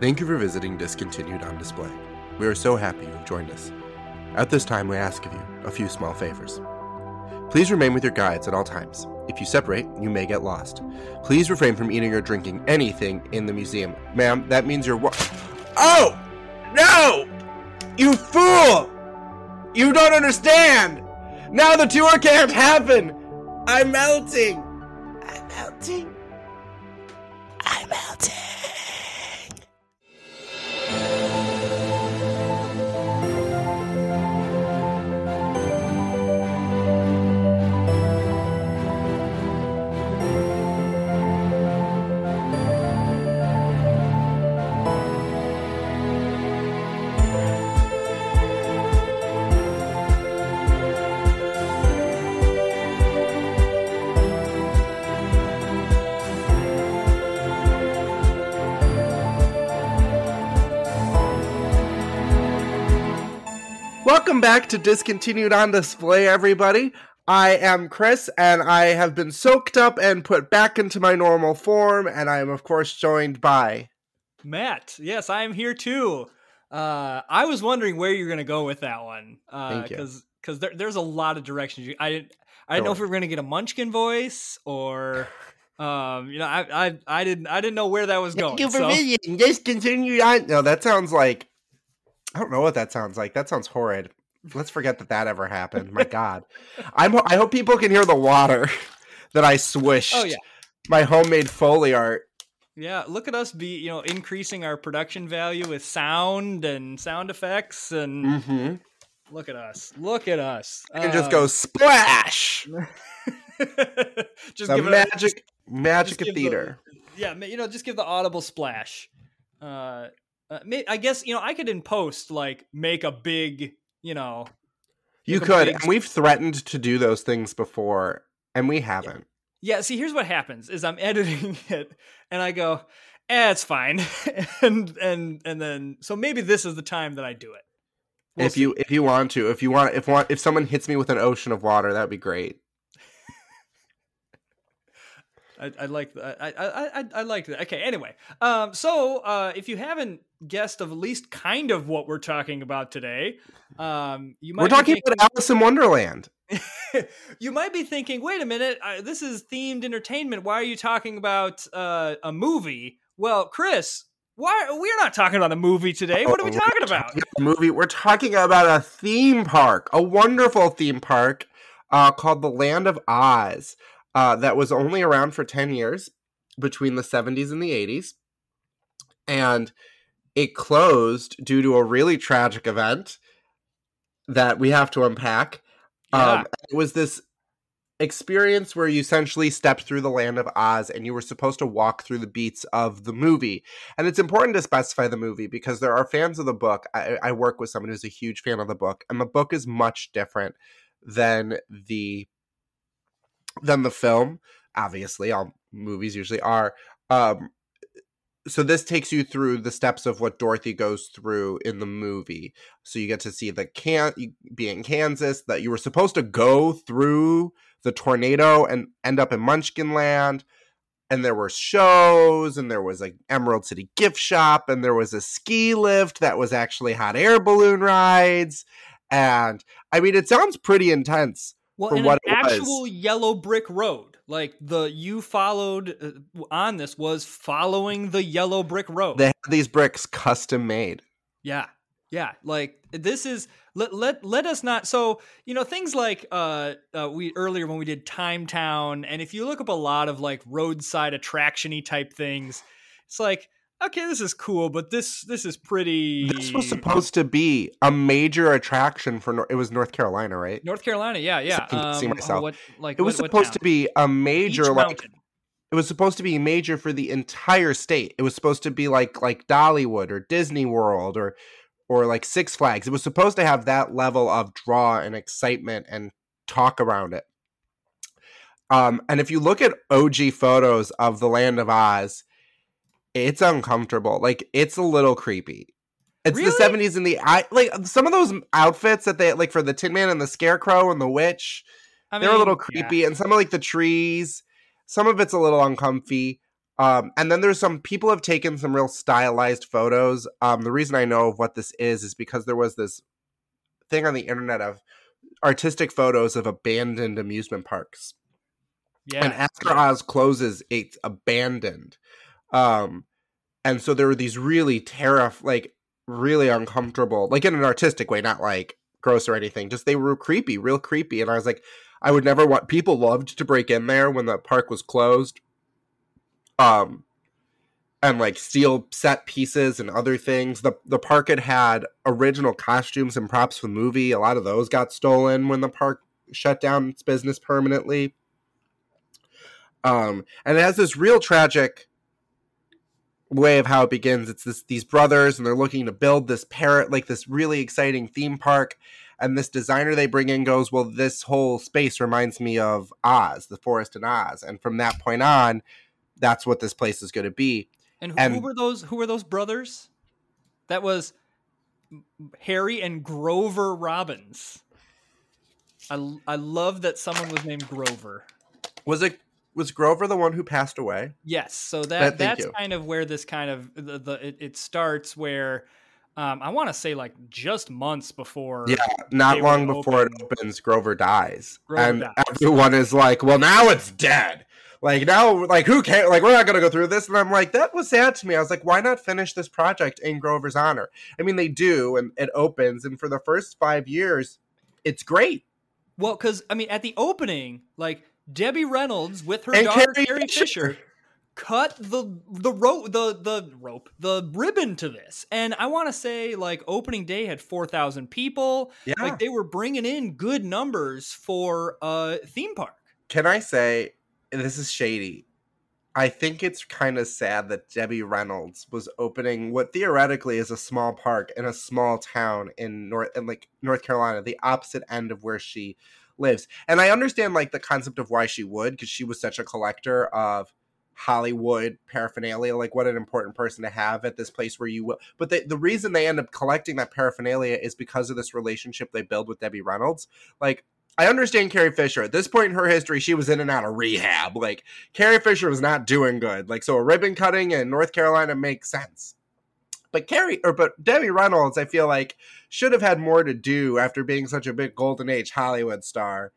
Thank you for visiting Discontinued on Display. We are so happy you have joined us. At this time, we ask of you a few small favors. Please remain with your guides at all times. If you separate, you may get lost. Please refrain from eating or drinking anything in the museum. Ma'am, that means you're wa- Oh! No! You fool! You don't understand! Now the tour can't happen! I'm melting! I'm melting. I'm melting. Welcome back to Discontinued on Display, everybody. I am Chris, and I have been soaked up and put back into my normal form, and I am, of course, joined by Matt. Yes, I am here too. Uh, I was wondering where you're going to go with that one. Uh, Because because there, there's a lot of directions. You, I didn't I didn't know if we were going to get a Munchkin voice or. Um, you know, I, I, I didn't, I didn't know where that was going. Thank you for so- visiting. Discontinued on. No, that sounds like. I don't know what that sounds like. That sounds horrid. Let's forget that that ever happened. My God, I'm. I hope people can hear the water that I swished. Oh yeah, my homemade foley art. yeah. Look at us be, you know, increasing our production value with sound and sound effects, and Mm-hmm. look at us, look at us. And just Um, go splash. just The give it a- magic, magic just of give the- theater. yeah, you know, just give the audible splash. Uh, uh, I guess you know I could in post like make a big, you know, You could, big- and we've threatened to do those things before, and we haven't. yeah. See, here's what happens: is I'm editing it, and I go, eh, it's fine, and and and then so maybe this is the time that I do it. We'll if you if you want to, if you want, if want, if someone hits me with an ocean of water, that'd be great. I, I like that. I, I I I like that. Okay. Anyway, um, so uh, if you haven't guessed of at least kind of what we're talking about today, um, you might We're talking thinking- about Alice in Wonderland. you might be thinking, wait a minute, uh, this is themed entertainment. Why are you talking about uh, a movie? Well, Chris, why we're not talking about a movie today? What are we talking about? a movie. We're talking about a theme park, a wonderful theme park uh, called the Land of Oz. Uh, that was only around for ten years, between the seventies and the eighties, and it closed due to a really tragic event that we have to unpack. Yeah. Um, it was this experience where you essentially stepped through the land of Oz and you were supposed to walk through the beats of the movie. And it's important to specify the movie because there are fans of the book. I, I work with someone who's a huge fan of the book, and the book is much different than the than the film. Obviously, all movies usually are. Um, so this takes you through the steps of what Dorothy goes through in the movie. So you get to see the can be in Kansas that you were supposed to go through the tornado and end up in Munchkin Land. And there were shows, and there was like Emerald City gift shop, and there was a ski lift that was actually hot air balloon rides. And I mean, it sounds pretty intense. Well, for what an it was. actual yellow brick road, like the you followed uh, on this was following the yellow brick road. They had these bricks custom made. Yeah. Yeah, like this is let let let us not so you know things like uh, uh we earlier when we did Time Town and if you look up a lot of like roadside attractiony type things it's like okay this is cool but this this is pretty This was supposed to be a major attraction for Nor- it was North Carolina, right? North Carolina yeah yeah I can see um, myself. what like It was what- what supposed to be a Beech major like Mountain. it was supposed to be major for the entire state. It was supposed to be like like Dollywood or Disney World or or like Six Flags. It was supposed to have that level of draw and excitement and talk around it. Um, and if you look at OG photos of the Land of Oz, it's uncomfortable. Like it's a little creepy. It's the seventies and the I like some of those outfits that they like for the Tin Man and the Scarecrow and the Witch. I They're a little mean, yeah. creepy, and some of like the trees. Some of it's a little uncomfy. Um, and then there's some people have taken some real stylized photos. Um, the reason I know of what this is is because there was this thing on the internet of artistic photos of abandoned amusement parks. Yeah. And after Oz closes, it's abandoned. Um, and so there were these really terrif like really uncomfortable, like in an artistic way, not like gross or anything. Just they were creepy, real creepy. And I was like, I would never want people loved to break in there when the park was closed. Um and like steal set pieces and other things. The the park had had original costumes and props for the movie. A lot of those got stolen when the park shut down its business permanently. Um, and it has this real tragic way of how it begins. It's this these brothers, and they're looking to build this parrot, like this really exciting theme park. And this designer they bring in goes, Well, this whole space reminds me of Oz, the forest in Oz. And from that point on, that's what this place is going to be. And who, And- who were those? Who were those brothers? That was Harry and Grover Robbins. I I love that someone was named Grover. Was it was Grover the one who passed away? Yes, so That- that that's you. kind of where this kind of the, the it, it starts where um, I want to say like just months before. Yeah, not long before open. it opens, Grover dies, Grover and dies. everyone is like, "Well, now it's dead." Like now, like who cares? Like we're not gonna go through this. And I'm like, that was sad to me. I was like, why not finish this project in Grover's honor? I mean, they do, and it opens, and for the first five years, it's great. Well, because I mean, at the opening, like Debbie Reynolds with her And daughter Carrie Carrie, Fisher. Fisher. cut the the rope the the rope the ribbon to this, and I want to say like opening day had four thousand people. Yeah. Like they were bringing in good numbers for a theme park. Can I say this is shady? I think it's kind of sad that Debbie Reynolds was opening what theoretically is a small park in a small town in North in like North Carolina, the opposite end of where she lives. And I understand like the concept of why she would because she was such a collector of Hollywood paraphernalia, like what an important person to have at this place where you will. But the, the reason they end up collecting that paraphernalia is because of this relationship they build with Debbie Reynolds. Like I understand Carrie Fisher. At this point in her history, she was in and out of rehab. Like Carrie Fisher was not doing good. Like so, a ribbon cutting in North Carolina makes sense. But Carrie or but Debbie Reynolds, I feel like should have had more to do after being such a big golden age Hollywood star.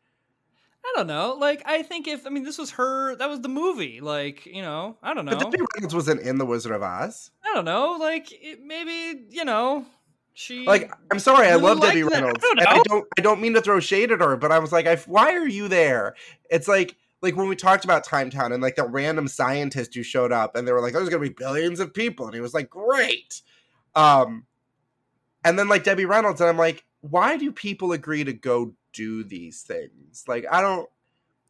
I don't know. Like I think if I mean this was her, that was the movie. Like you know, I don't know. But Debbie Reynolds wasn't in The Wizard of Oz. I don't know. Like it, maybe you know she Like I'm sorry, I love Debbie that. I Reynolds. don't I don't I don't mean to throw shade at her, but I was like, I, why are you there? It's like like when we talked about Time Town and like that random scientist who showed up and they were like, there's gonna be billions of people, and he was like, great. Um, and then like Debbie Reynolds, and I'm like, why do people agree to go do these things? Like I don't.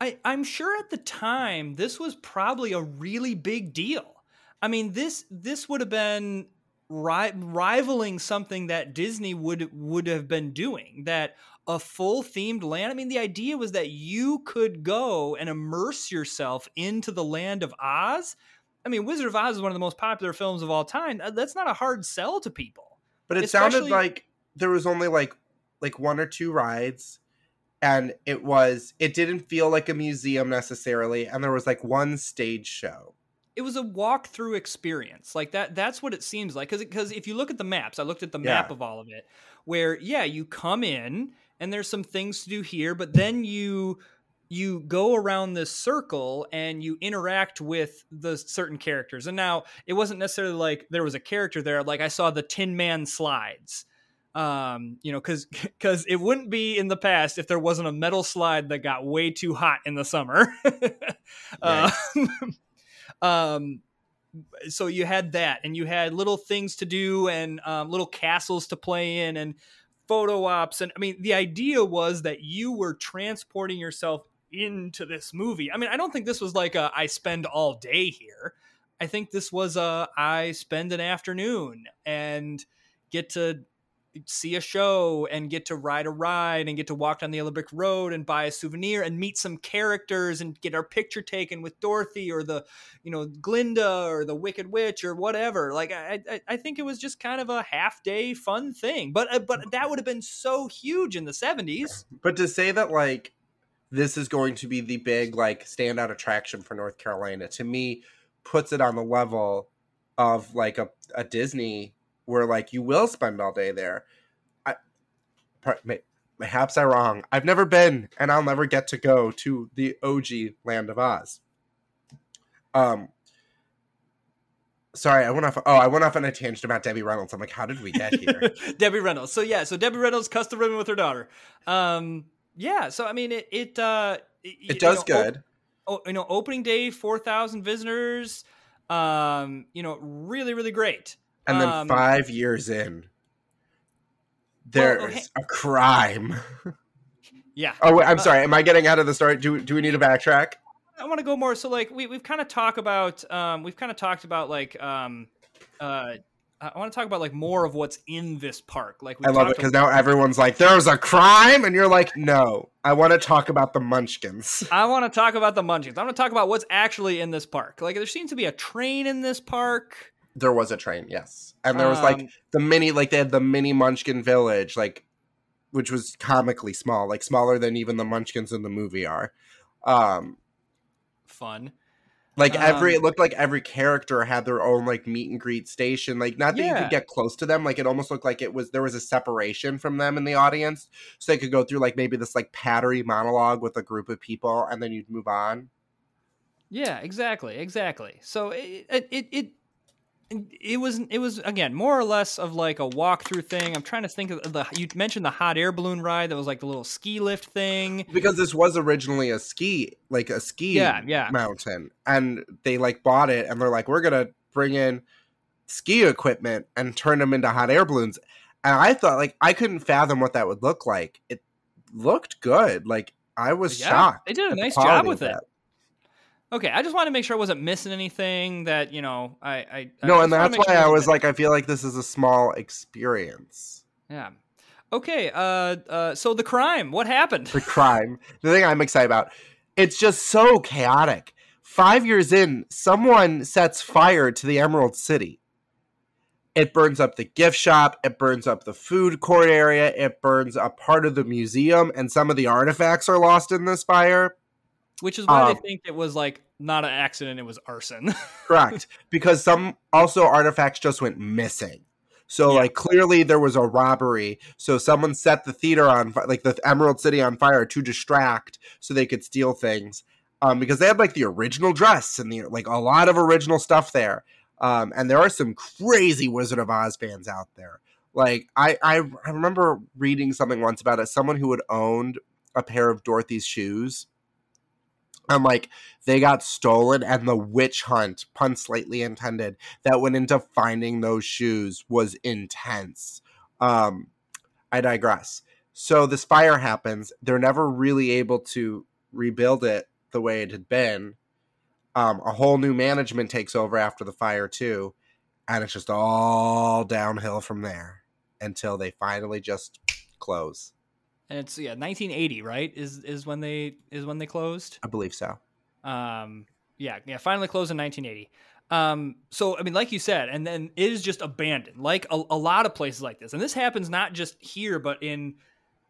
I, I'm sure at the time this was probably a really big deal. I mean this this would have been ri- rivaling something that Disney would would have been doing. That a full themed land. I mean the idea was that you could go and immerse yourself into the land of Oz. I mean Wizard of Oz is one of the most popular films of all time. Uh, That's not a hard sell to people. But it sounded like there was only like like one or two rides and it was it didn't feel like a museum necessarily and there was like one stage show. It was a walkthrough experience. Like that that's what it seems like. Because if you look at the maps i looked at the map of all of it where yeah you come in and there's some things to do here but then you you go around this circle and you interact with the certain characters. And now it wasn't necessarily like there was a character there like i saw the tin man slides. Um you know because because it wouldn't be in the past if there wasn't a metal slide that got way too hot in the summer um so you had that and you had little things to do and um, little castles to play in and photo ops and i mean the idea was that you were transporting yourself into this movie. I mean i don't think this was like a i spend all day here. I think this was a i spend an afternoon and get to see a show and get to ride a ride and get to walk down the Olympic Road and buy a souvenir and meet some characters and get our picture taken with Dorothy or the, you know, Glinda or the Wicked Witch or whatever. Like I, I, I think it was just kind of a half day fun thing, but uh, but that would have been so huge in the seventies. But to say that like this is going to be the big like standout attraction for North Carolina to me puts it on the level of like a, a Disney where like you will spend all day there. I perhaps I'm wrong. I've never been and I'll never get to go to the OG Land of Oz. Um sorry, I went off. Oh, I went off on a tangent about Debbie Reynolds. I'm like, how did we get here? Debbie Reynolds. So yeah, so Debbie Reynolds custom ribbon with her daughter. Um, yeah. So I mean, it it uh, it, it does know, good. Oh, you know, opening day, four thousand visitors. Um, you know, really, really great. And then um, five years in, there's well, okay. a crime. Yeah. Oh, wait, I'm uh, sorry. Am I getting out of the story? Do do we need to backtrack? I want to go more. So like we we've kind of talked about um we've kind of talked about like um uh I want to talk about like more of what's in this park. Like I love it because now everyone's like, "There's a crime," and you're like, "No, I want to talk about the Munchkins." I want to talk about the Munchkins. I want to talk about what's actually in this park. Like there seems to be a train in this park. There was a train, yes, and there was um, like the mini, like they had the mini Munchkin village, like which was comically small, like smaller than even the Munchkins in the movie are. Um, fun. Like every, um, it looked like every character had their own like meet and greet station. Like not that yeah. you could get close to them. Like it almost looked like it was there was a separation from them in the audience, so they could go through like maybe this like pattery monologue with a group of people, and then you'd move on. Yeah, exactly, exactly. So it it it it was it was again more or less of like a walkthrough thing. I'm trying to think of the you mentioned the hot air balloon ride that was like the little ski lift thing because this was originally a ski like a ski yeah, yeah. mountain and they like bought it and they're like we're gonna bring in ski equipment and turn them into hot air balloons and I thought like I couldn't fathom what that would look like. It looked good. Like I was yeah, shocked. They did a nice job with it. Okay, I just wanted to make sure I wasn't missing anything that you know. I, I no, I and that's why sure I was like, I feel like this is a small experience. Yeah. Okay. Uh. Uh. So the crime. What happened? The crime. The thing I'm excited about. It's just so chaotic. Five years in, someone sets fire to the Emerald City. It burns up the gift shop. It burns up the food court area. It burns up part of the museum, and some of the artifacts are lost in this fire. Which is why um, they think it was like not an accident, it was arson. correct. Because some also artifacts just went missing. So yeah. like clearly there was a robbery. So someone set the theater on like the Emerald City on fire to distract so they could steal things. Um, because they had like the original dress and the like a lot of original stuff there. Um, and there are some crazy Wizard of Oz fans out there. Like I, I I remember reading something once about it. Someone who had owned a pair of Dorothy's shoes and like they got stolen and the witch hunt pun slightly intended that went into finding those shoes was intense. Um i digress. So this fire happens. They're never really able to rebuild it the way it had been. Um a whole new management takes over after the fire too and it's just all downhill from there until they finally just close and it's yeah 1980 right is is when they is when they closed? I believe so. Um yeah yeah finally closed in 1980 um so i mean like you said and then it is just abandoned like a, a lot of places like this. And this happens not just here but in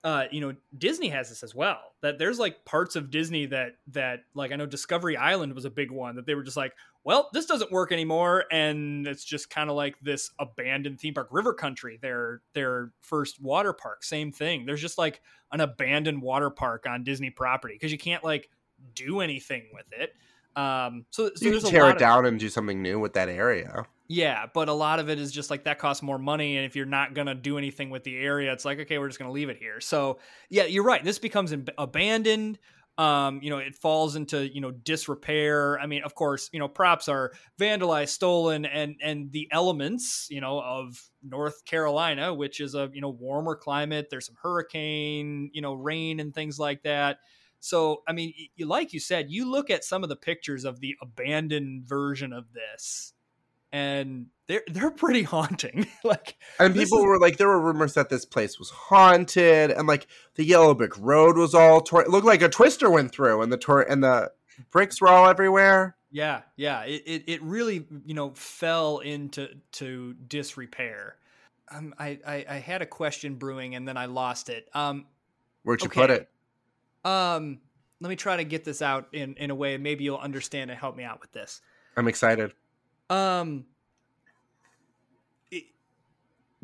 uh, you know, Disney has this as well. That there's like parts of Disney that that like I know Discovery Island was a big one that they were just like, well, this doesn't work anymore, and it's just kind of like this abandoned theme park. River Country, their their first water park, same thing. There's just like an abandoned water park on Disney property because you can't like do anything with it. Um, so, so you can tear it down of, and do something new with that area. Yeah, but a lot of it is just like that costs more money, and if you're not gonna do anything with the area, it's like okay, we're just gonna leave it here. So yeah, you're right. This becomes abandoned. Um, you know, it falls into you know disrepair. I mean, of course, you know props are vandalized, stolen, and and the elements you know of North Carolina, which is a you know warmer climate. There's some hurricane, you know, rain and things like that. So, I mean, you, like you said, you look at some of the pictures of the abandoned version of this, and they're they're pretty haunting. like, and people is... were like, there were rumors that this place was haunted, and like the Yellow Brick Road was all torn. It looked like a twister went through, and the tor- and the bricks were all everywhere. Yeah, yeah. It, it, it really you know fell into to disrepair. Um, I, I I had a question brewing, and then I lost it. Um, where'd you okay. put it? Um, let me try to get this out in in a way maybe you'll understand and help me out with this. I'm excited. Um,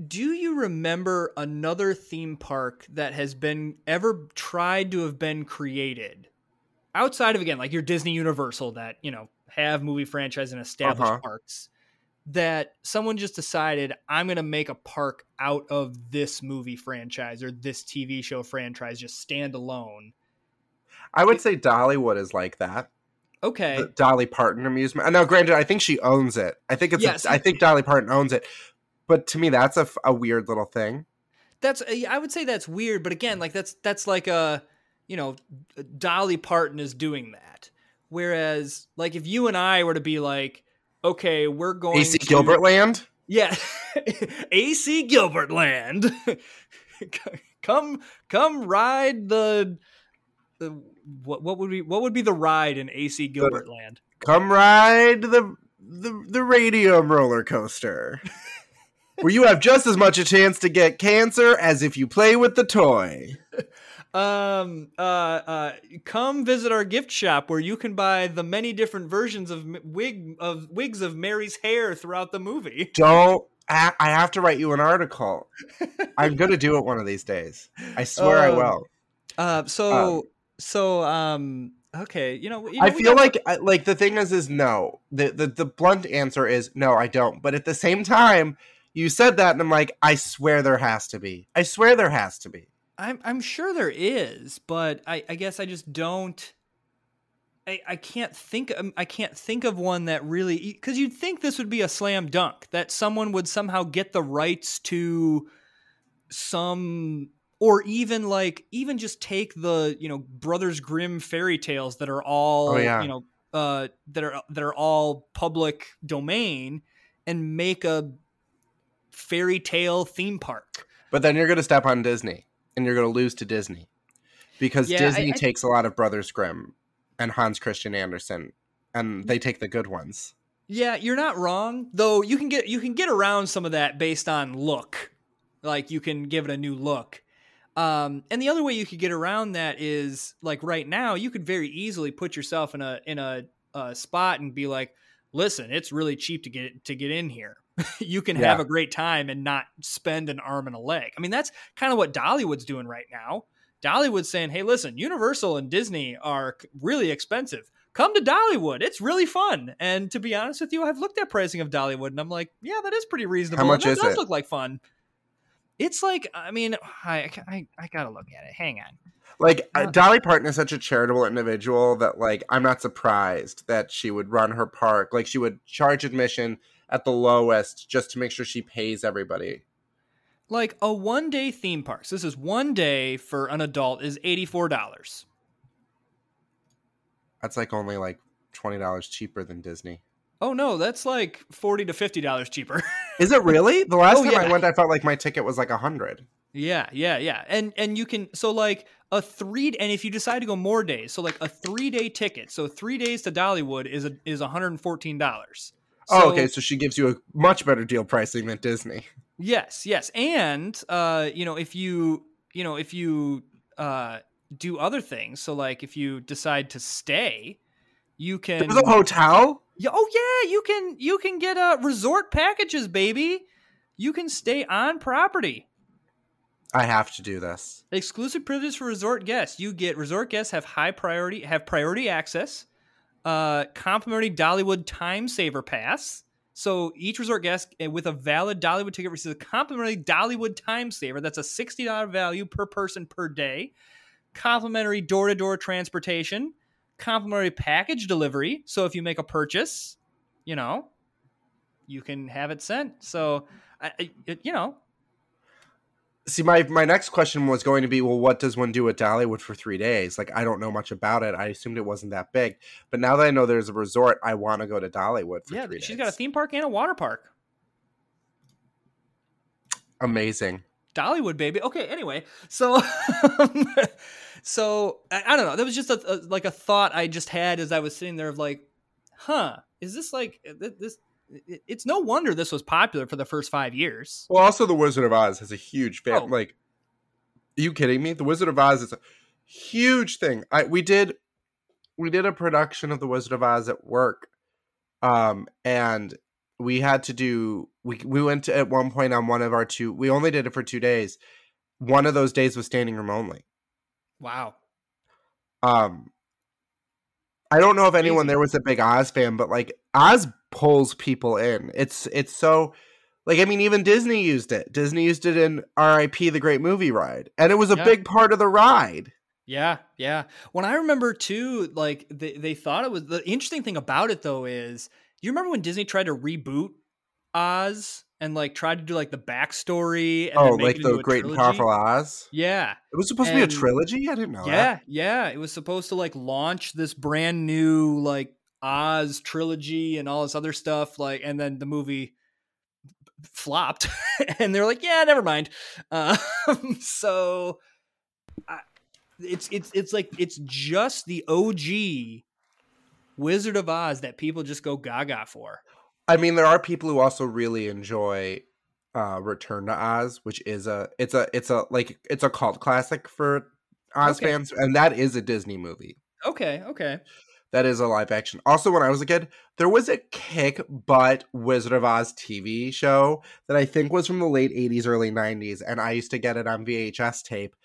do you remember another theme park that has been ever tried to have been created outside of again like your Disney Universal that you know have movie franchise and established uh-huh. parks that someone just decided I'm going to make a park out of this movie franchise or this TV show franchise just stand alone. I would it, say Dollywood is like that. Okay. The Dolly Parton amusement. Now, granted, I think she owns it. I think it's. Yes. A, I think Dolly Parton owns it. But to me, that's a, a weird little thing. That's. Uh, I would say that's weird. But again, like that's that's like a, you know, Dolly Parton is doing that. Whereas, like, if you and I were to be like, okay, we're going AC to, Gilbert Land. Yeah, AC Gilbert Land. come, come ride the, the what? What would be what would be the ride in AC Gilbert Land? Come ride the the the radium roller coaster. where you have just as much a chance to get cancer as if you play with the toy um uh uh come visit our gift shop where you can buy the many different versions of wig of wigs of Mary's hair throughout the movie. Don't I have to write you an article. I'm going to do it one of these days. I swear um, I will. Uh so um, so um okay, you know, you know I feel like like the thing is is no. The, the the blunt answer is no, I don't. But at the same time, you said that and I'm like, I swear there has to be. I swear there has to be. I'm I'm sure there is, but I, I guess I just don't. I, I can't think um, I can't think of one that really because you'd think this would be a slam dunk that someone would somehow get the rights to some or even like even just take the you know Brothers Grimm fairy tales that are all oh, yeah. you know uh, that are that are all public domain and make a fairy tale theme park. But then you're going to step on Disney and you're going to lose to Disney because yeah, Disney I, I, takes a lot of Brothers Grimm and Hans Christian Andersen, and they take the good ones. Yeah, you're not wrong. Though you can get you can get around some of that based on look, like you can give it a new look. Um, and the other way you could get around that is like right now, you could very easily put yourself in a in a, a spot and be like, "Listen, it's really cheap to get to get in here." you can yeah. have a great time and not spend an arm and a leg. I mean, that's kind of what Dollywood's doing right now. Dollywood's saying, hey, listen, Universal and Disney are really expensive. Come to Dollywood. It's really fun. And to be honest with you, I've looked at pricing of Dollywood and I'm like, yeah, that is pretty reasonable. How much that is does it? look like fun. It's like, I mean, I, I, I gotta look at it. Hang on. Like uh, Dolly Parton is such a charitable individual that, like, I'm not surprised that she would run her park. Like, she would charge admission at the lowest just to make sure she pays everybody. Like a one day theme park. So this is one day for an adult is eighty four dollars. That's like only like twenty dollars cheaper than Disney. Oh no, that's like forty to fifty dollars cheaper. is it really? The last oh, time yeah. I went, I felt like my ticket was like a hundred. Yeah, yeah, yeah. And and you can so like a three and if you decide to go more days, so like a three day ticket, so three days to Dollywood is a, is one hundred and fourteen dollars. So, oh, okay. So she gives you a much better deal pricing than Disney. Yes, yes, and uh, you know if you you know if you uh, do other things, so like if you decide to stay, you can. There's a hotel. Oh yeah, you can you can get uh, resort packages, baby. You can stay on property. I have to do this. Exclusive privileges for resort guests. You get resort guests have high priority have priority access uh, complimentary Dollywood Time Saver Pass. So each resort guest eh, with a valid Dollywood ticket receives a complimentary Dollywood Time Saver. That's a $60 value per person per day. Complimentary door to door transportation. Complimentary package delivery. So if you make a purchase, you know, you can have it sent. So, I, you know, see my my next question was going to be well what does one do at dollywood for three days? Like i don't know much about it. I assumed it wasn't that big. But now that i know there's a resort i want to go to dollywood for yeah three she's days. She's got a theme park and a water park. Amazing. Dollywood baby. Okay anyway so um, so I, I, don't know that was just a, a, like a thought i just had as i was sitting there of like huh is this like this it's no wonder this was popular for the first five years. Well, also the Wizard of Oz has a huge fan. Oh. Like, are you kidding me? The Wizard of Oz is a huge thing. I we did we did a production of the Wizard of Oz at work Um, and we had to do we we went to, at one point on one of our two. We only did it for two days. One of those days was standing room only. Wow. Um, I don't know if anyone there was a big Oz fan, but like Oz pulls people in. It's it's so like I mean even Disney used it. Disney used it in R.I.P. the Great Movie Ride, and it was a Yeah. big part of the ride. Yeah, yeah. When I remember too, like they, they thought it was the interesting thing about it though is you remember when Disney tried to reboot Oz and like tried to do like the backstory and Oh, then make like the Great and? Powerful Oz. Yeah, It was supposed to be a trilogy. I didn't know. that. yeah, yeah. It was supposed to like launch this brand new like Oz trilogy and all this other stuff. Like, and then the movie flopped, and they're like, "Yeah, never mind." Uh, so, I, it's it's it's like it's just the OG Wizard of Oz that people just go gaga for. I mean, there are people who also really enjoy uh Return to Oz, which is a it's a it's a like it's a cult classic for Oz Okay. fans, and that is a Disney movie. Okay, okay. That is a live action. Also, when I was a kid, there was a kick butt Wizard of Oz TV show that I think was from the late 80s, early 90s, and I used to get it on VHS tape.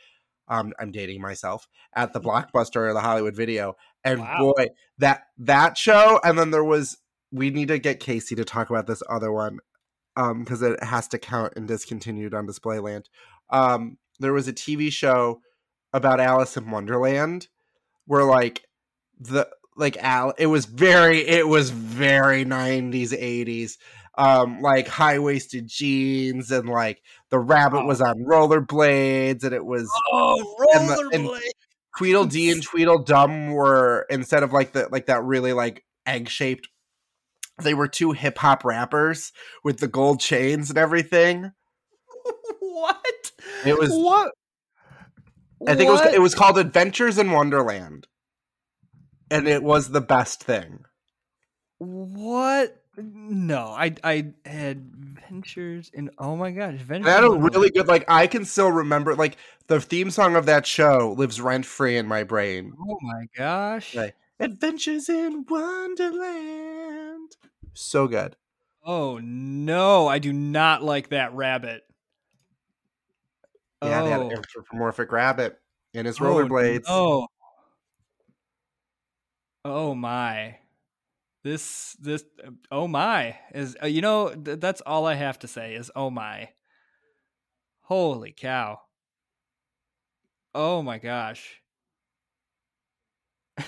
Um, I'm dating myself at the Blockbuster or the Hollywood Video, and Wow. boy, that that show. And then there was we need to get Casey to talk about this other one, um, because it has to count and discontinued on Displayland. Um, there was a TV show about Alice in Wonderland, where like the like Al it was very it was very 90s 80s um like high-waisted jeans and like the rabbit Wow. was on rollerblades and it was Oh, And the- and- rollerblade. Tweedledee and Tweedledum were instead of like the like that really like egg-shaped they were two hip-hop rappers with the gold chains and everything what? It was- what? I think it was it was called Adventures in Wonderland and it was the best thing What? No, I I had adventures in oh my gosh, adventures. It had a really good like I can still remember like the theme song of that show lives rent free in my brain. Oh my gosh. Right. Adventures in Wonderland. So good. Oh no, I do not like that rabbit. Yeah, they had oh. an anthropomorphic rabbit in his Oh, rollerblades. Oh. Oh my. This this oh my is uh, you know th- that's all I have to say is oh my. Holy cow. Oh my gosh.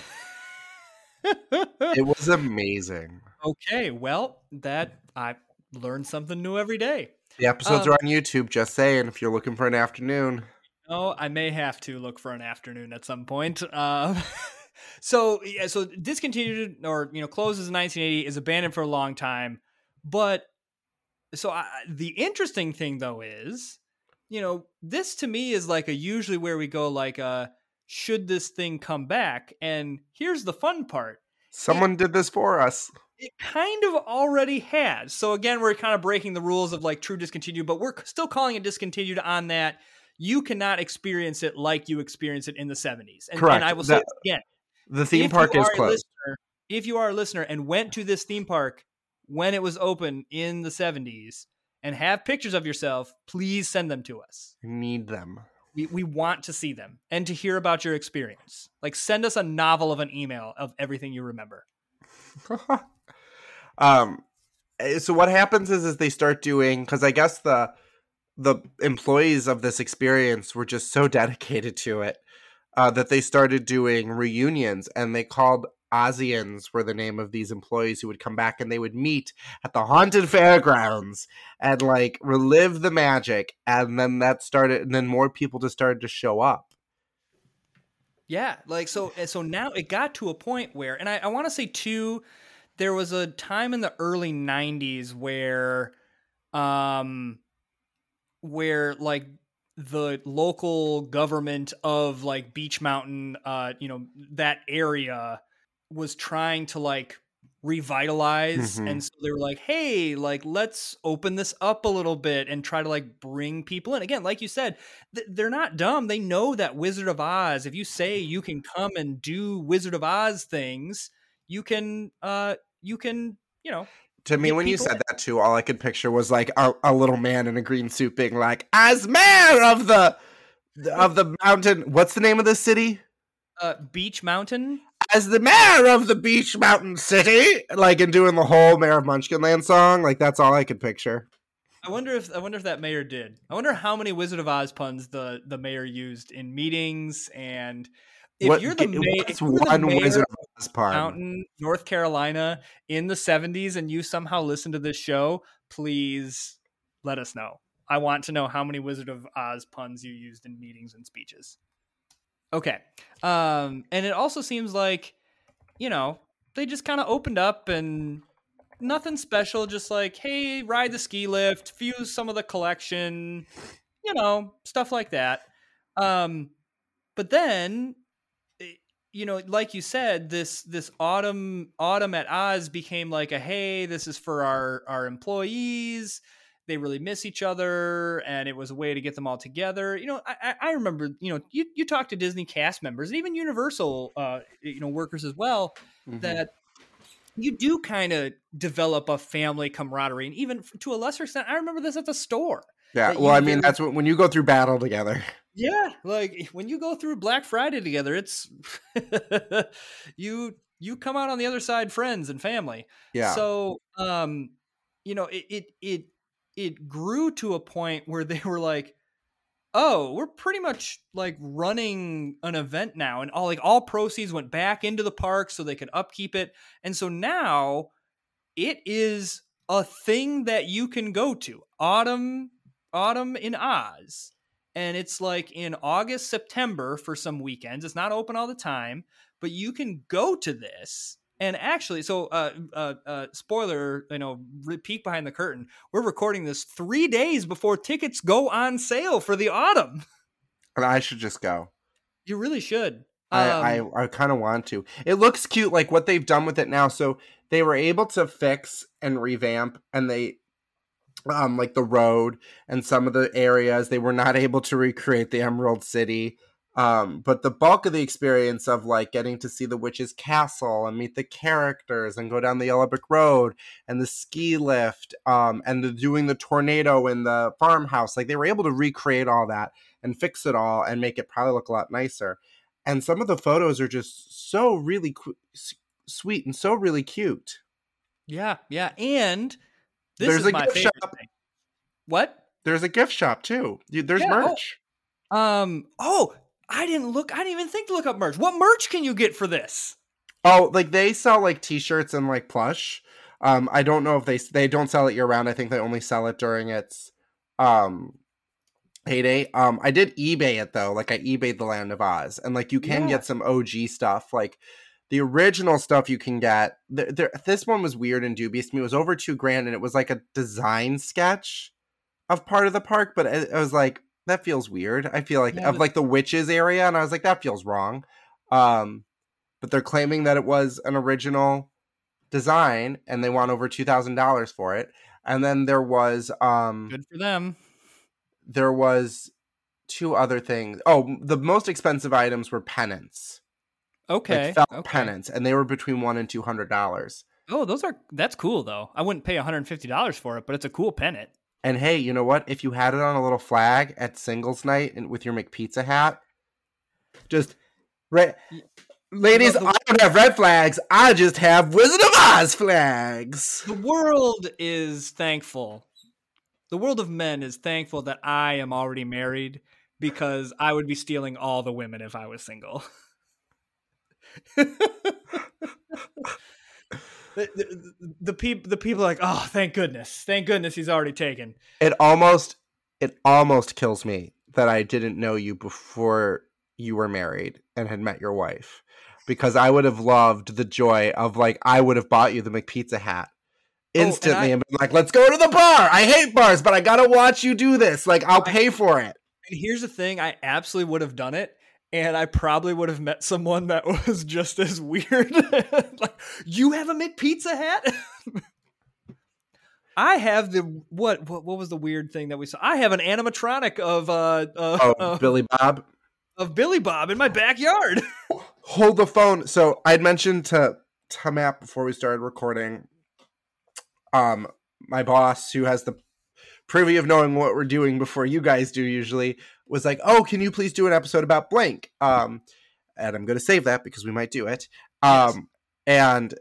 It was amazing. Okay, well, that I learn something new every day. The episodes Um, are on YouTube, just saying, if you're looking for an afternoon. Oh, I may have to look for an afternoon at some point. Uh, so yeah, so discontinued or you know closes in 1980 is abandoned for a long time, but so I, the interesting thing though is, you know, this to me is like a usually where we go like, uh, should this thing come back? And here's the fun part: Someone did this for us. It kind of already has. So again, we're kind of breaking the rules of like true discontinued, but we're still calling it discontinued on that. You cannot experience it like you experienced it in the 70s. And, Correct. and I will say That- again. The theme park is closed. listener- if you are a listener and went to this theme park when it was open in the 70s and have pictures of yourself, please send them to us. Need them. We, we want to see them and to hear about your experience. Like send us a novel of an email of everything you remember. um eh, so what happens is is they start doing because i guess the the employees of this experience were just so dedicated to it uh, that they started doing reunions and they called Ozians were the name of these employees who would come back and they would meet at the haunted fairgrounds and like relive the magic and then that started and then more people just started to show up Yeah, like so. So now it got to a point where, and I, I want to say too, there was a time in the early '90s where, um, where like the local government of like Beech Mountain, uh, you know, that area was trying to like revitalize. Mhm. and so they were like hey like let's open this up a little bit and try to like bring people in. Again like you said th- they're not dumb. They know that wizard of oz if you say you can come and do wizard of oz things you can uh you can you know. To me, when you said in. that too, all I could picture was like a, a little man in a green suit being like, "As mayor of the of the mountain, what's the name of the city? Uh, Beech Mountain. As the mayor of the beech mountain city, like and doing the whole Mayor of Munchkinland song. Like that's all I could picture. I wonder if I wonder if that mayor did. I wonder how many Wizard of Oz puns the the mayor used in meetings and if What- you're the mayor, what's the one mayor Wizard of of Mountain, North Carolina in the 70s and you somehow listen to this show, please let us know. I want to know how many Wizard of Oz puns you used in meetings and speeches. Okay. Um and it also seems like you know, they just kind of opened up and nothing special, just like, hey, ride the ski lift, fuse some of the collection, you know, stuff like that. Um, but then, you know, like you said, this this autumn autumn at Oz became like a hey, this is for our our employees. They really miss each other, and it was a way to get them all together. You know, I, I remember, you know, you, you talk to Disney cast members and even Universal, uh, you know, workers as well Mhm. that you do kind of develop a family camaraderie and even to a lesser extent i remember this at the store yeah. Well, I mean, that's what, when you go through battle together. yeah like when you go through black friday together it's you you come out on the other side friends and family Yeah. so um you know it it it it grew to a point where they were like oh we're pretty much like running an event now and all like all proceeds went back into the park so they could upkeep it and so now it is a thing that you can go to autumn autumn in oz and it's like in august september for some weekends it's not open all the time but you can go to this and actually so uh uh, uh spoiler you know peek behind the curtain we're recording this three days before tickets go on sale for the autumn and I should just go. you really should I, Um, I, I kind of want to. It looks cute, like what they've done with it now. So they were able to fix and revamp, and they, um, like the road and some of the areas. They were not able to recreate the Emerald City. Um, but the bulk of the experience of like getting to see the witch's castle and meet the characters and go down the Yellow Brick Road and the ski lift, um, and the doing the tornado in the farmhouse, like they were able to recreate all that and fix it all and make it probably look a lot nicer and some of the photos are just so really s- sweet and so really cute. yeah yeah and this There's is a my gift favorite shop. thing what There's a gift shop too. There's Yeah, oh. merch. um oh i didn't look i didn't even think to look up merch what merch can you get for this Oh, like they sell like t-shirts and like plush. Um, I don't know if they they don't sell it year round. I think they only sell it during its um heyday. Um, I did eBay it though. Like I eBayed the Land of Oz, and like you can Yeah. get some OG stuff. Like the original stuff you can get. This one was weird and dubious to me. It was over two grand, and it was like a design sketch of part of the park. But it, it was like that feels weird. I feel like Yeah, of but- like the witches area, and I was like that feels wrong. Um, but they're claiming that it was an original design, and they want over two thousand dollars for it. And then there was um good for them there was two other things. Oh, the most expensive items were pennants, okay like felt okay. pennants, and they were between one and two hundred dollars. oh those are that's cool though i wouldn't pay $150 for it but it's a cool pennant And hey, you know what? If you had it on a little flag at singles night and with your McPizza hat, just red. Ladies, I don't have red flags. I just have Wizard of Oz flags. the world is thankful the world of men is thankful that i am already married because i would be stealing all the women if i was single the, the, the, peop, the people are like oh thank goodness thank goodness he's already taken It almost, it almost kills me that I didn't know you before you were married and had met your wife, because I would have loved the joy of like I would have bought you the McPizza hat Oh, and instantly I- and, been like, "Let's go to the bar." I hate bars, but I gotta watch you do this. Like I'll I- pay for it. And here's the thing, I absolutely would have done it. And I probably would have met someone that was just as weird. like, you have a McPizza hat? I have the what, what? What was the weird thing that we saw? I have an animatronic of uh, uh, Oh, uh, Billy Bob. of Billy Bob in my backyard. hold the phone. So I'd mentioned to to Matt before we started recording um, my boss, who has the privy of knowing what we're doing before you guys do usually, was like, "Oh, can you please do an episode about blank?" Um, and I'm going to save that because we might do it. Um, and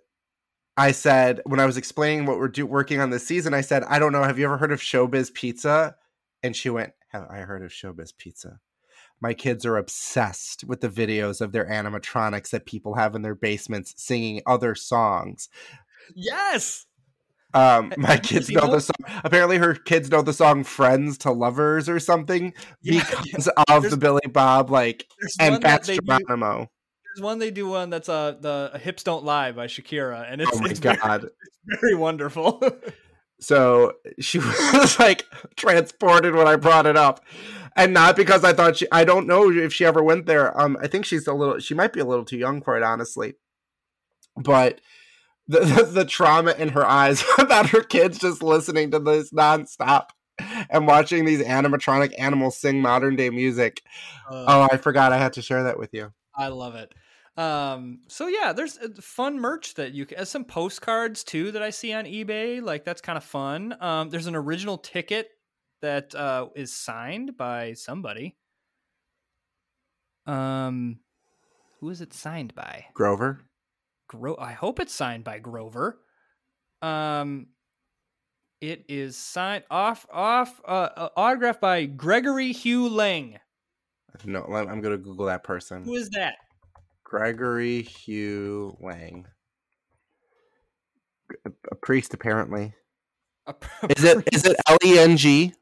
I said when I was explaining what we're do- working on this season, I said, "I don't know. Have you ever heard of Showbiz Pizza?" And she went, "Have I heard of Showbiz Pizza?" My kids are obsessed with the videos of their animatronics that people have in their basements singing other songs. Yes. Um, my kids know the song. Apparently, her kids know the song "Friends to Lovers" or something Yeah, because of There's- the Billy Bob, like, and one that Pat they do. Geronimo. There's one they do one that's uh the Hips Don't Lie by Shakira, and it's, Oh my it's very- god! very wonderful. So she was like transported when I brought it up, and not because I thought she. I don't know if she ever went there. Um, I think she's a little. She might be a little too young for it, honestly. But the the, the trauma in her eyes about her kids just listening to this nonstop and watching these animatronic animals sing modern day music. Uh, Oh, I forgot I had to share that with you. I love it. Um, so yeah, there's uh, fun merch that you can, uh, some postcards too that I see on eBay. Like that's kind of fun. Um, there's an original ticket that uh, is signed by somebody. Um, who is it signed by? Grover. Gro- I hope it's signed by Grover. Um, it is signed off off uh, uh, autographed by Gregory Hugh Lang. No, I'm going to Google that person. Who is that? Gregory Hugh Lang. A, priest, apparently. A Is it is it L E N G?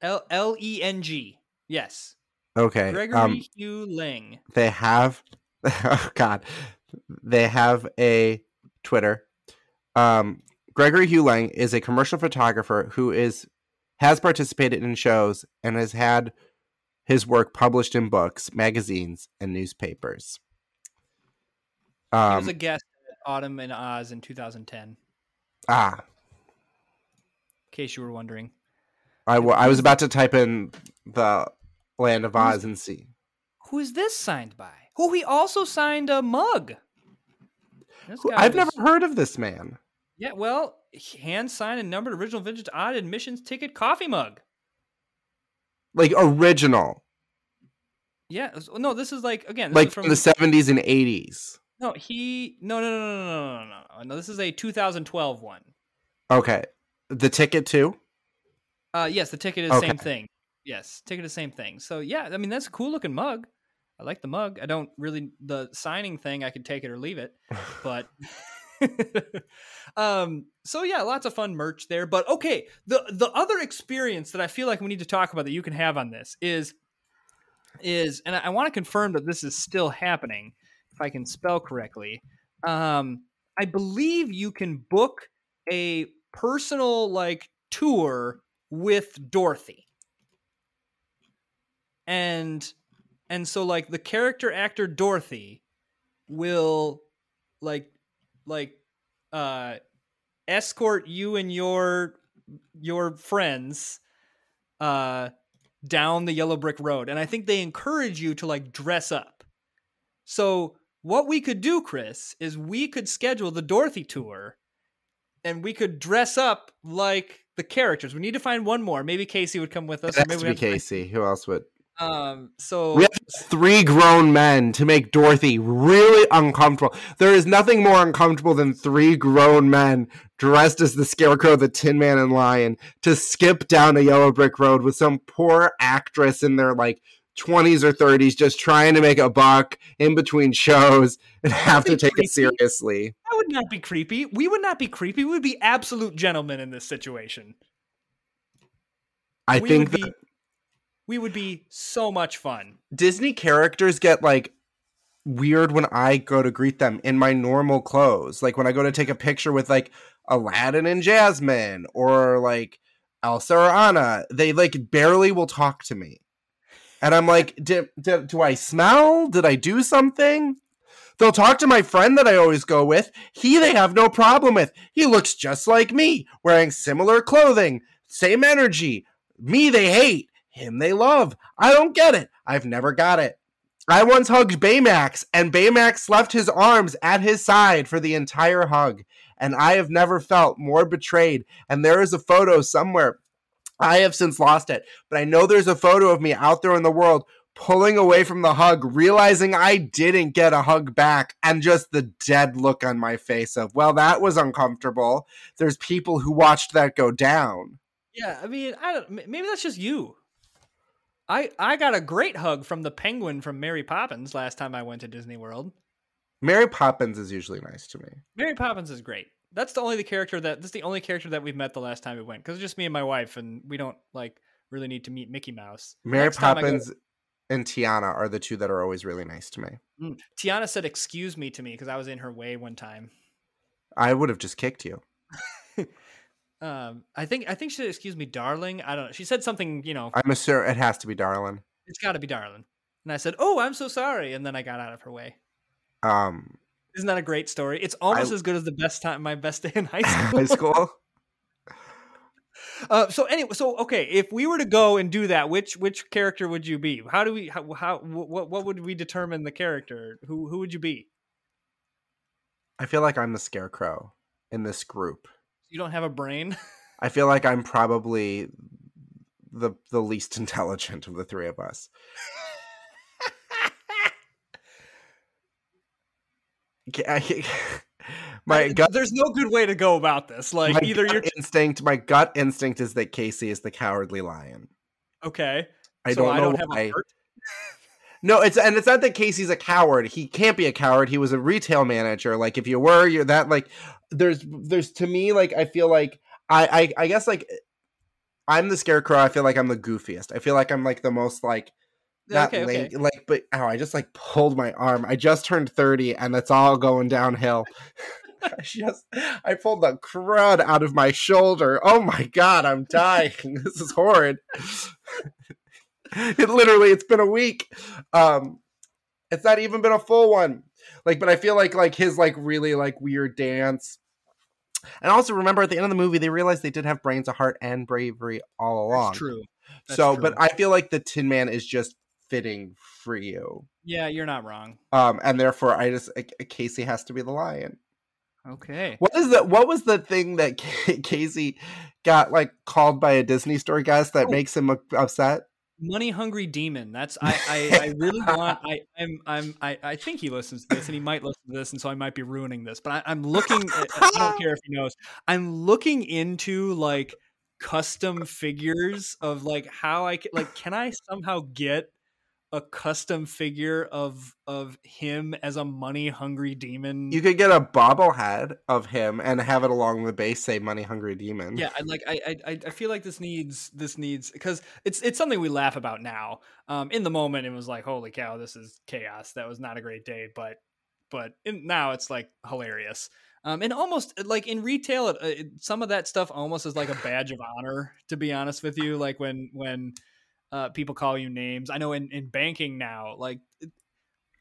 L L E N G? Yes. Okay. Gregory Um, Hugh Lang. they have. Oh God, they have a Twitter. Um, Gregory Hugh Lang is a commercial photographer who is has participated in shows and has had his work published in books, magazines, and newspapers. He Um, was a guest at Autumn in Oz in 2010. Ah, In case you were wondering. I, wa- I was about to type in the Land of Oz and see. Who is this signed by? Who he also signed a mug. This Who- guy I've never heard of this man. Yeah, well, hand signed and numbered original vintage odd admissions ticket coffee mug. Like original, Yeah, no, this is like again, like from from the seventies and eighties. no, he no no no no no no no no no. This is a 2012 one. Okay, the ticket too. Uh, yes, the ticket is Okay. same thing. Yes, ticket is same thing. So yeah, I mean that's a cool looking mug. I like the mug. I don't really the signing thing. I could take it or leave it, but um. So yeah, lots of fun merch there. But okay, the the other experience that I feel like we need to talk about that you can have on this is is, and I, I want to confirm that this is still happening. If I can spell correctly, um, I believe you can book a personal like tour with Dorothy. And and so like the character actor Dorothy will like like uh escort you and your your friends uh down the yellow brick road and I think they encourage you to like dress up. So what we could do Chris is we could schedule the Dorothy tour and we could dress up like the characters. We need to find one more. Maybe Casey would come with us. It or has maybe to be Casey. Who else would? Um. So We have three grown men to make Dorothy really uncomfortable. There is nothing more uncomfortable than three grown men dressed as the Scarecrow, the Tin Man, and Lion to skip down a yellow brick road with some poor actress in their like 20s or 30s just trying to make a buck in between shows and have to take creepy. it seriously. that would not be creepy. We would not be creepy. We would be absolute gentlemen in this situation. I we think that be, we would be so much fun. Disney characters get like weird when I go to greet them in my normal clothes. Like when I go to take a picture with like Aladdin and Jasmine or like Elsa or Anna, they like barely will talk to me. And I'm like, do, do, I smell? Did I do something? They'll talk to my friend that I always go with. He they have no problem with. He looks just like me, wearing similar clothing, same energy. Me they hate, him they love. I don't get it. I've never got it. I once hugged Baymax, and Baymax left his arms at his side for the entire hug. And I have never felt more betrayed. And there is a photo somewhere. I have since lost it, but I know there's a photo of me out there in the world pulling away from the hug, realizing I didn't get a hug back, and just the dead look on my face of, well, that was uncomfortable. There's people who watched that go down. Yeah, I mean, I don't. Maybe that's just you. I I got a great hug from the penguin from Mary Poppins last time I went to Disney World. Mary Poppins is usually nice to me. Mary Poppins is great. That's the only the character that that's the only character that we've met the last time we went because it's just me and my wife, and we don't like really need to meet Mickey Mouse. Mary Next time I go- Poppins and Tiana are the two that are always really nice to me. Mm. Tiana said "excuse me" to me because I was in her way one time. I would have just kicked you. Um, I think I think she said "excuse me, darling." I don't know. She said something, you know, I'm sure it has to be darling. it's got to be darling. And I said, "Oh, I'm so sorry," and then I got out of her way. Um, Isn't that a great story? It's almost I- as good as the best time, my best day in high school. high school. Uh, so anyway, so okay, if we were to go and do that, which which character would you be? How do we how, how what what would we determine the character? Who who would you be? I feel like I'm the scarecrow in this group. You don't have a brain. I feel like I'm probably the the least intelligent of the three of us. My I- gut, There's no good way to go about this. Like either gut you're instinct. My gut instinct is that Casey is the cowardly lion. okay. I so don't I know don't why. No, it's and it's not that Casey's a coward. He can't be a coward. He was a retail manager. Like if you were, you're that like there's there's to me like I feel like I I, I guess like I'm the scarecrow. I feel like I'm the goofiest. I feel like I'm like the most like not Okay, okay. like but oh I just like pulled my arm. I just turned 30 and it's all going downhill. I just I pulled the crud out of my shoulder. Oh my god, I'm dying. this is horrid. it literally it's been a week. Um it's not even been a full one. Like but I feel like like his like really like weird dance. And also remember at the end of the movie they realized they did have brains, a heart and bravery all along. That's true. That's so true. but I feel like the Tin Man is just fitting for you. Yeah, you're not wrong. Um and therefore I just Casey has to be the lion. Okay. What is the what was the thing that Casey got like called by a Disney store guest that Oh. makes him upset? Money hungry demon. That's I, I, I really want I I'm I'm I, I think he listens to this and he might listen to this and so I might be ruining this. But I, I'm looking I I don't care if he knows. I'm looking into like custom figures of like how I can like can I somehow get a custom figure of of him as a money hungry demon? You could get a bobblehead of him and have it along the base say "Money Hungry Demon." yeah I like I, I I- feel like this needs this needs because it's it's something we laugh about now um in the moment it was like holy cow this is chaos that was not a great day but but in, now it's like hilarious um and almost like in retail it, it, some of that stuff almost is like a badge of honor to be honest with you like when when uh people call you names i know in in banking now like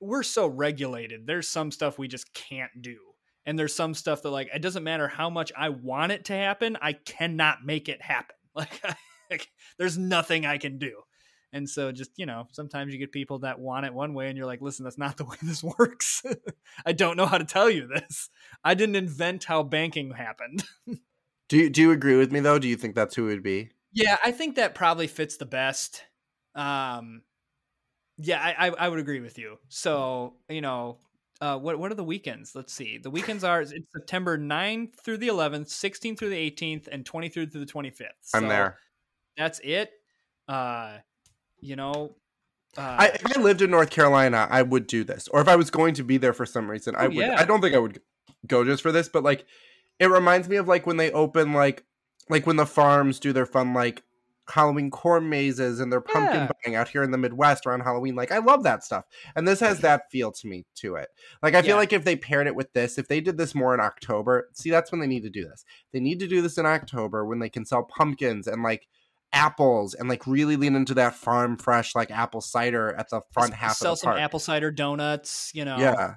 we're so regulated there's some stuff we just can't do and there's some stuff that like it doesn't matter how much I want it to happen, I cannot make it happen. Like, like there's nothing I can do. And so just, you know, sometimes you get people that want it one way and you're like, listen, that's not the way this works. I don't know how to tell you this. I didn't invent how banking happened. Do you, do you agree with me though? Do you think that's who it would be? Yeah, I think that probably fits the best. Um, yeah, I, I, I would agree with you. So, you know, uh, what what are the weekends? Let's see. The weekends are it's September 9th through the 11th, 16th through the 18th, and 23rd through the 25th. I'm there. That's it. Uh, you know, uh, I, if I lived in North Carolina, I would do this. Or if I was going to be there for some reason, I Oh, would. yeah. I don't think I would go just for this, but like, it reminds me of like when they open like, like when the farms do their fun like Halloween corn mazes and their pumpkin Yeah. buying out here in the Midwest around Halloween. Like, I love that stuff, and this has that feel to me to it. Like, I feel Yeah. like if they paired it with this, if they did this more in October, see, that's when they need to do this. They need to do this in October when they can sell pumpkins and like apples and like really lean into that farm fresh like apple cider at the front half sell of the some park. apple cider donuts. You know, Yeah.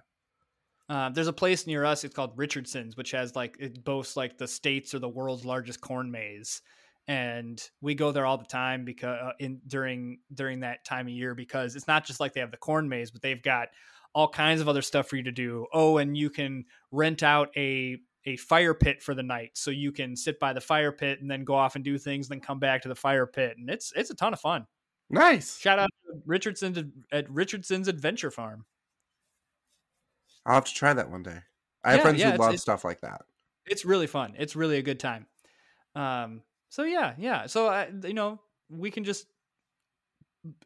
Uh, there's a place near us. It's called Richardson's, which has like it boasts like the states or the world's largest corn maze, and we go there all the time because uh, in during during that time of year because it's not just like they have the corn maze, but they've got all kinds of other stuff for you to do. Oh, and you can rent out a a fire pit for the night, so you can sit by the fire pit and then go off and do things, then come back to the fire pit, and it's it's a ton of fun. Nice. Shout out to Richardson's at Richardson's Adventure Farm. I'll have to try that one day. I have Yeah, friends yeah, who love it's- stuff like that. It's really fun. It's really a good time. Um. So yeah, yeah. So I, you know, we can just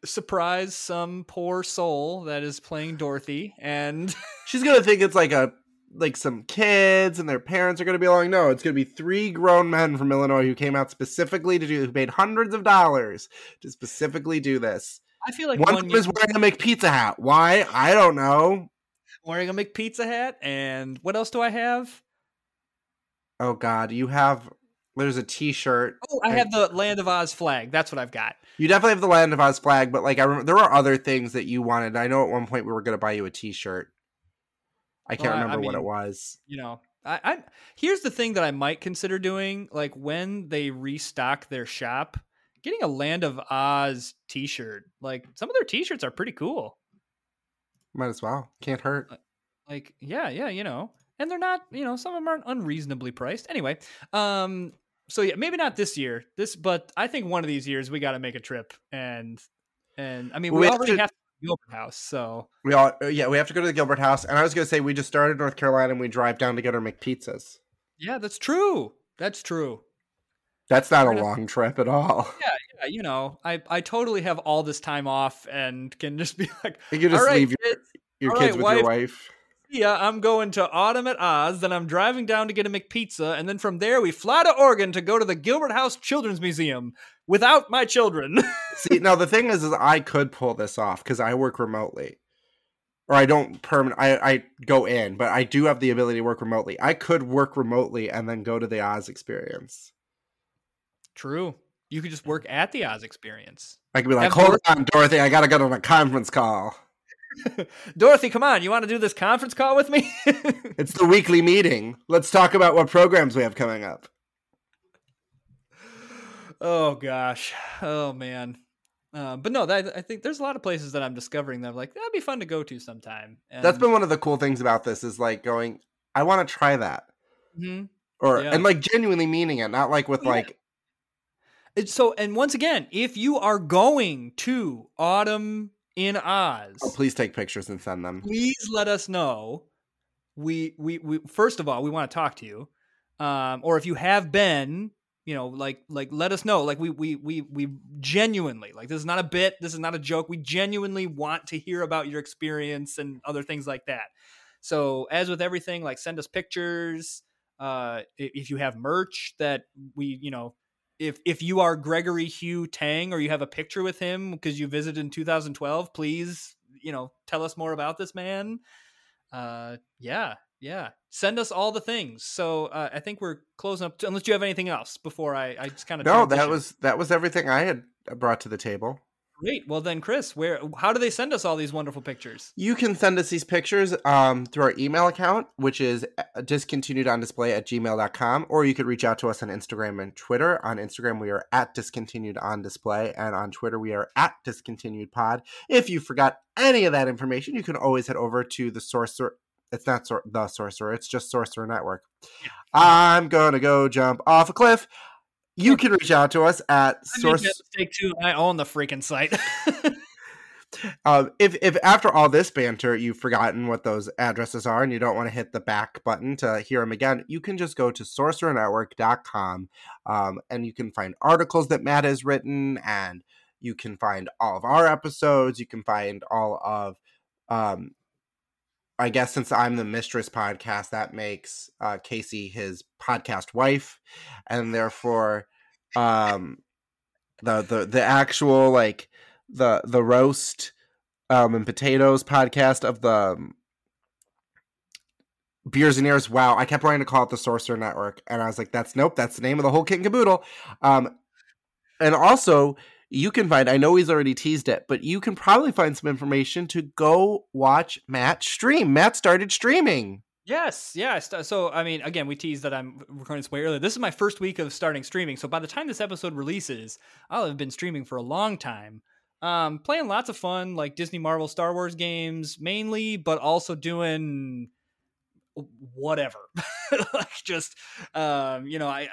surprise some poor soul that is playing Dorothy, and She's gonna think it's like a like some kids and their parents are gonna be along. No, it's gonna be three grown men from Illinois who came out specifically to do who paid hundreds of dollars to specifically do this. I feel like one one, of them is wearing a McPizza hat. Why? I don't know. Wearing a McPizza hat, and what else do I have? Oh God, you have. There's a T-shirt. Oh, I have the Land of Oz flag. That's what I've got. You definitely have the Land of Oz flag, but like I remember, there were other things that you wanted. I know at one point we were gonna buy you a T-shirt. I can't Well, I- I remember what it was. You know, I, I here's the thing that I might consider doing. Like when they restock their shop, getting a Land of Oz T-shirt. Like some of their T-shirts are pretty cool. Might as well. Can't hurt. Like yeah, yeah, you know, and they're not. You know, some of them aren't unreasonably priced. Anyway, um. So yeah, maybe not this year. This, but I think one of these years we got to make a trip, and and I mean We we, have already have to go to Gilbert House, so We all uh, yeah, we have to go to the Gilbert House, and I was gonna say we just started North Carolina and we drive down to get our McPizzas. yeah, that's true. That's true. That's not a long trip at all. Yeah, yeah, you know, I I totally have all this time off and can just be like, You can just right, leave your, kids, your kids right, with your wife. wife. yeah, I'm going to Autumn at Oz, then I'm driving down to get a McPizza, and then from there we fly to Oregon to go to the Gilbert House Children's Museum without my children. See, now the thing is, is I could pull this off because I work remotely, or I don't permanent. I I go in, but I do have the ability to work remotely. I could work remotely and then go to the Oz experience. True. You could just work at the Oz experience. I could be like, Have "Hold on, Dorothy, I gotta go to a conference call. Dorothy, come on, you want to do this conference call with me? It's the weekly meeting. Let's talk about what programs we have coming up." oh gosh. Oh man. Uh, but no, that, I think there's a lot of places that I'm discovering that I'm like that'd be fun to go to sometime. And, That's been one of the cool things about this is like going, I want to try that. Mhm. Or Yeah. and like genuinely meaning it, not like with Yeah. like so, and once again, if you are going to Autumn in Oz, oh, please take pictures and send them. please let us know. We, we, we, first of all, we want to talk to you. Um, or if you have been, you know, like, like, let us know. Like, we, we, we, we genuinely, like, this is not a bit, this is not a joke. We genuinely want to hear about your experience and other things like that. So, as with everything, like, send us pictures. Uh, if you have merch that we, you know, if if you are Gregory Hugh Tang or you have a picture with him because you visited in 2012, please, you know, tell us more about this man. Uh, yeah, yeah. Send us all the things. So uh, I think we're closing up. unless you have anything else before I, I just kind of No, that was that was everything I had brought to the table. Great. Well then, Chris, where how do they send us all these wonderful pictures? You can send us these pictures um, through our email account, which is uh, discontinued on display at gmail.com, or you could reach out to us on Instagram and Twitter. On Instagram, we are at discontinued on display, and on Twitter, we are at discontinued pod. If you forgot any of that information, you can always head over to the sorcerer. It's not sor- the sorcerer, it's just Sorcerer Network. I'm gonna go jump off a cliff. You can reach out to us at source. mistake too. I own the freaking site. Um, if if after all this banter you've forgotten what those addresses are and you don't want to hit the back button to hear them again, you can just go to sorcerernetwork.com um, and you can find articles that Matt has written and you can find all of our episodes. You can find all of, um, I guess since I'm the mistress podcast, that makes uh, Casey his podcast wife, and therefore, um, the the the actual like the the roast um and potatoes podcast of the um, beers and ears wow i kept wanting to call it the sorcerer network and i was like that's nope that's the name of the whole kit and caboodle. Um and also you can find i know he's already teased it but you can probably find some information to go watch matt stream matt started streaming Yes, yeah. st- So, I mean, again, we teased that I'm recording this way earlier. This is my first week of starting streaming. So, by the time this episode releases, I'll have been streaming for a long time. Um, playing lots of fun, like Disney, Marvel, Star Wars games mainly, but also doing whatever. Like just um you know I,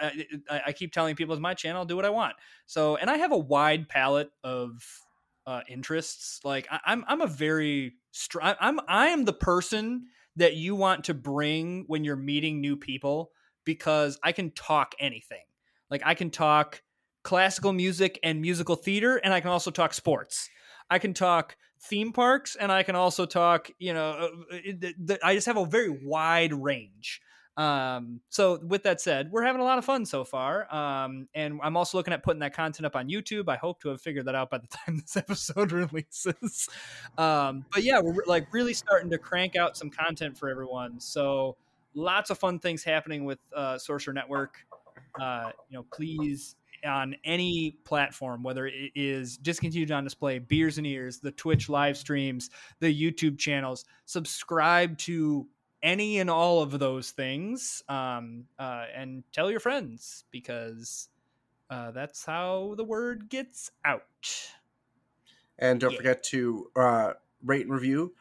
I i keep telling people it's my channel I'll do what i want. So and i have a wide palette of uh interests like I, i'm i'm a very str- i'm i am the person that you want to bring when you're meeting new people because i can talk anything. Like i can talk classical music and musical theater and i can also talk sports. I can talk theme parks and I can also talk, you know, uh, the, I just have a very wide range. Um, so with that said, we're having a lot of fun so far. Um, and I'm also looking at putting that content up on YouTube. I hope to have figured that out by the time this episode releases. Um, but yeah, we're like really starting to crank out some content for everyone. So lots of fun things happening with uh, Sorcerer Network. Uh, you know, please on any platform, whether it is discontinued on display, beers and ears, the Twitch live streams, the YouTube channels, subscribe to any and all of those things, um, uh, and tell your friends because uh, that's how the word gets out. And don't yeah. forget to uh, rate and review.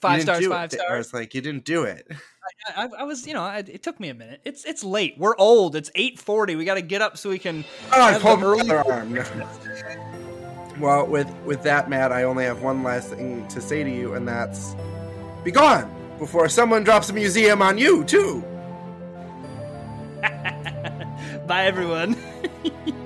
Five stars, five stars. I was like, you didn't do it. I, I, I was, you know, I, it took me a minute. It's it's late. We're old. It's eight forty. We got to get up so we can. Oh, have early. Arm. well, with with that, Matt, I only have one last thing to say to you, and that's, be gone before someone drops a museum on you too. Bye, everyone.